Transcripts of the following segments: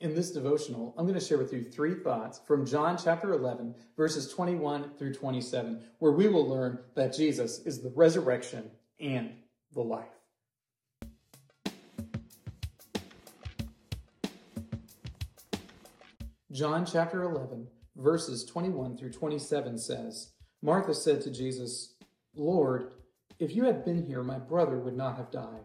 In this devotional, I'm going to share with you three thoughts from John chapter 11, verses 21 through 27, where we will learn that Jesus is the resurrection and the life. John chapter 11, verses 21 through 27 says, Martha said to Jesus, Lord, if you had been here, my brother would not have died.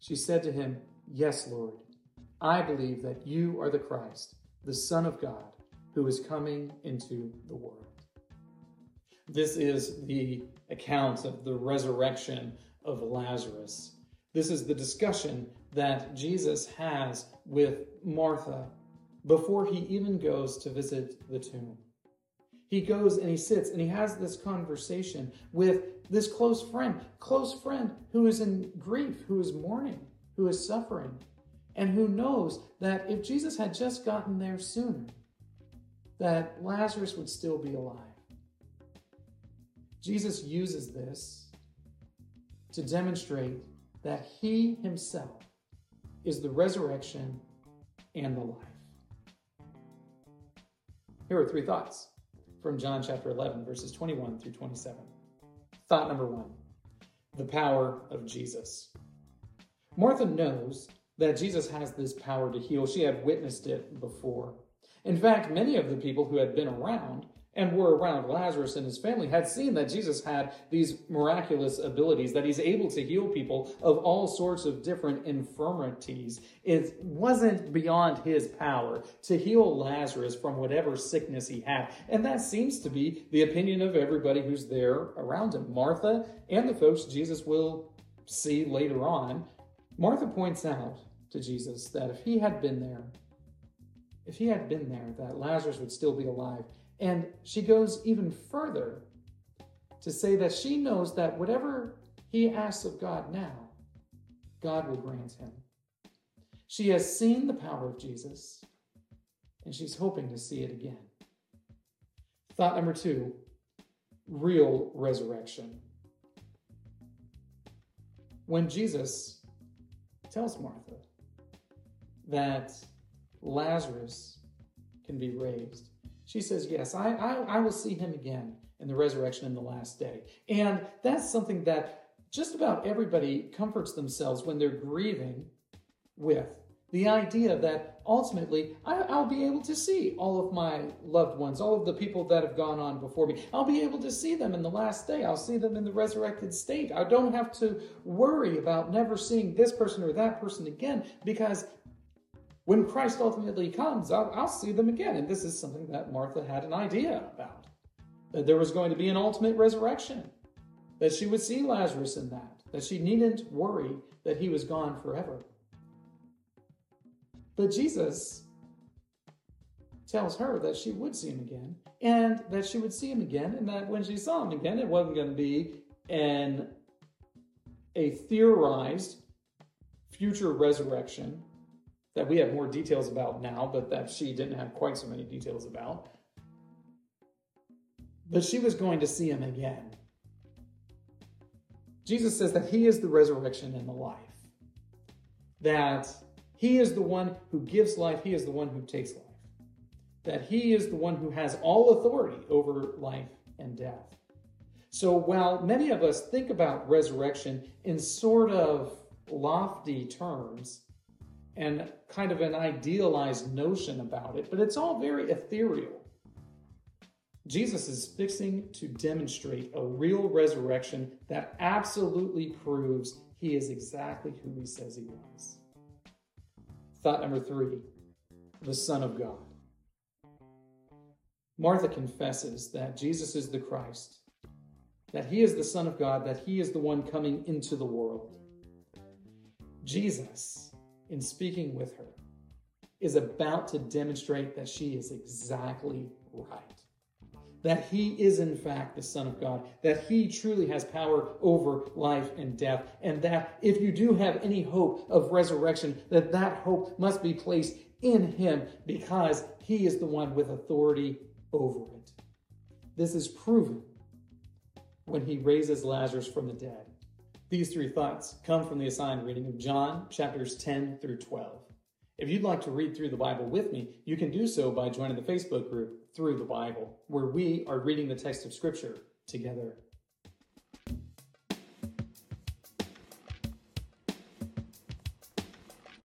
She said to him, Yes, Lord. I believe that you are the Christ, the Son of God, who is coming into the world. This is the account of the resurrection of Lazarus. This is the discussion that Jesus has with Martha before he even goes to visit the tomb. He goes and he sits and he has this conversation with this close friend, close friend who is in grief, who is mourning, who is suffering, and who knows that if Jesus had just gotten there sooner, that Lazarus would still be alive. Jesus uses this to demonstrate that he himself is the resurrection and the life. Here are three thoughts from John chapter 11, verses 21 through 27. Thought number one the power of Jesus. Martha knows that Jesus has this power to heal. She had witnessed it before. In fact, many of the people who had been around and were around Lazarus and his family had seen that Jesus had these miraculous abilities, that he's able to heal people of all sorts of different infirmities. It wasn't beyond his power to heal Lazarus from whatever sickness he had. And that seems to be the opinion of everybody who's there around him. Martha and the folks Jesus will see later on. Martha points out to Jesus that if he had been there, if he had been there, that Lazarus would still be alive. And she goes even further to say that she knows that whatever he asks of God now, God will grant him. She has seen the power of Jesus, and she's hoping to see it again. Thought number two real resurrection. When Jesus tells Martha that Lazarus can be raised, she says, Yes, I, I, I will see him again in the resurrection in the last day. And that's something that just about everybody comforts themselves when they're grieving with. The idea that ultimately I, will be able to see all of my loved ones, all of the people that have gone on before me. I'll be able to see them in the last day. I'll see them in the resurrected state. I don't have to worry about never seeing this person or that person again because when Christ ultimately comes, I'll, I'll, see them again. And this is something that Martha had an idea about that there was going to be an ultimate resurrection, that she would see Lazarus in that, that she needn't worry that he was gone forever. But Jesus tells her that she would see him again, and that she would see him again, and that when she saw him again, it wasn't going to be an a theorized future resurrection that we have more details about now, but that she didn't have quite so many details about. But she was going to see him again. Jesus says that he is the resurrection and the life. That he is the one who gives life, he is the one who takes life. That he is the one who has all authority over life and death. So while many of us think about resurrection in sort of lofty terms, and kind of an idealized notion about it, but it's all very ethereal. Jesus is fixing to demonstrate a real resurrection that absolutely proves he is exactly who he says he was. Thought number three the Son of God. Martha confesses that Jesus is the Christ, that he is the Son of God, that he is the one coming into the world. Jesus in speaking with her, is about to demonstrate that she is exactly right. That he is, in fact, the Son of God, that he truly has power over life and death, and that if you do have any hope of resurrection, that that hope must be placed in him because he is the one with authority over it. This is proven when he raises Lazarus from the dead. These three thoughts come from the assigned reading of John chapters 10 through 12. If you'd like to read through the Bible with me, you can do so by joining the Facebook group Through the Bible, where we are reading the text of Scripture together.